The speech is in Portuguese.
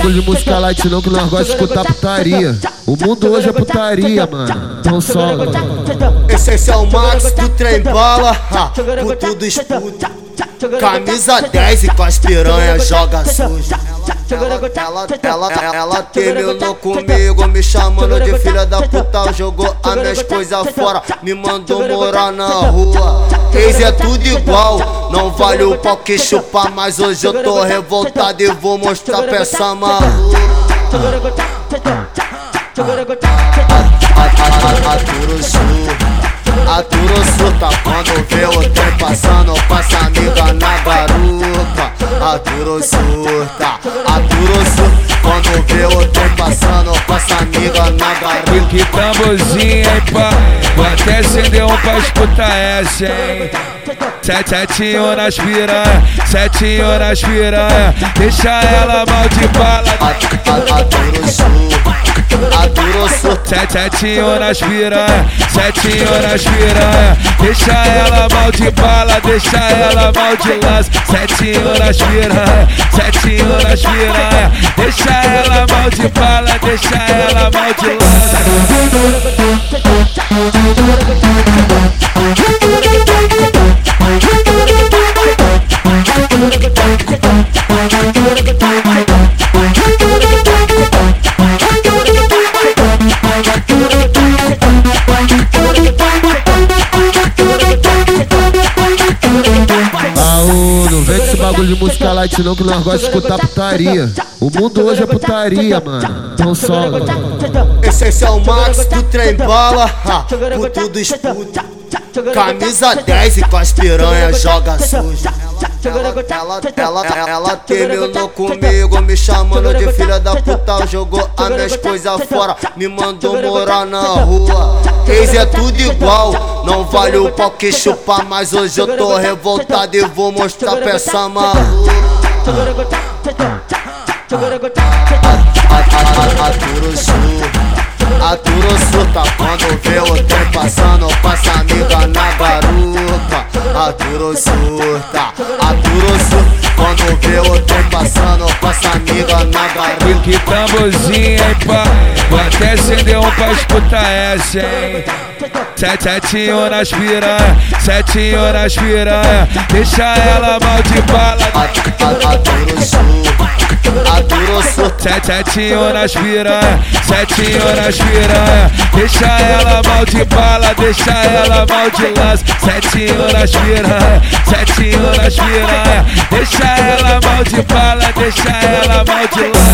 bagulho de música light não, que nós gostamos de escutar putaria. O mundo hoje é putaria, mano. Então solta. Esse, esse é o Max do trem bala, ha, por tudo escuta. Camisa 10 e com as piranhas joga sujo. Ela, ela, ela, ela terminou comigo, me chamando de filha da puta. Jogou as minhas coisas fora, me mandou morar na rua. Ex é tudo igual, não vale o pau que chupar. Mas hoje eu tô revoltado e vou mostrar pra essa maluca. Aturo surta quando Aturo surta, aturo surta Quando vê o trem passando Passa amiga na baruca Que tamborzinho, hein, pá? Vou até acender um pra escutar essa, hein? Sete, setinho nas piranha, setinho nas piranha Deixa ela mal de bala. Aturo surta, surta Sete, setinho nas piranha, setinho nas piranha Deixa ela mal de bala, deixa ela mal de lance. Setinho nas piranha, setinho nas piranha Deixa ela mal de bala, deixa ela mal de Aô, bagulho de música light não, que nós gostamos de escutar putaria. O mundo hoje é putaria, mano. Então solta. Esse, esse é o Max do trem bala, ha, por tudo escuta. Camisa 10 e com as piranhas joga sujo. Ela, ela, ela, ela terminou comigo, me chamando de filha da puta. Jogou as minhas coisas fora, me mandou morar na rua. Ex é tudo igual, não vale o pau que chupar. Mas hoje eu tô revoltado e vou mostrar pra essa maluca. Aturo surta, aturo surta quando vê o trem passando, passa amiga na baruca. Aturo surta, aturo surta quando vê o trem passando, passa amiga na baruca. Que tamborzinho, hein, pá Vou até acender um pra escutar essa, hein Sete, setinho nas piranha, setinho nas piranha Deixa ela mal de bala. Sete, setinho nas piranha, setinho nas piranha Deixa ela mal de bala, deixa ela mal de lance. Setinho nas piranha, setinho nas piranha Deixa ela mal de bala, deixa ela mal de lance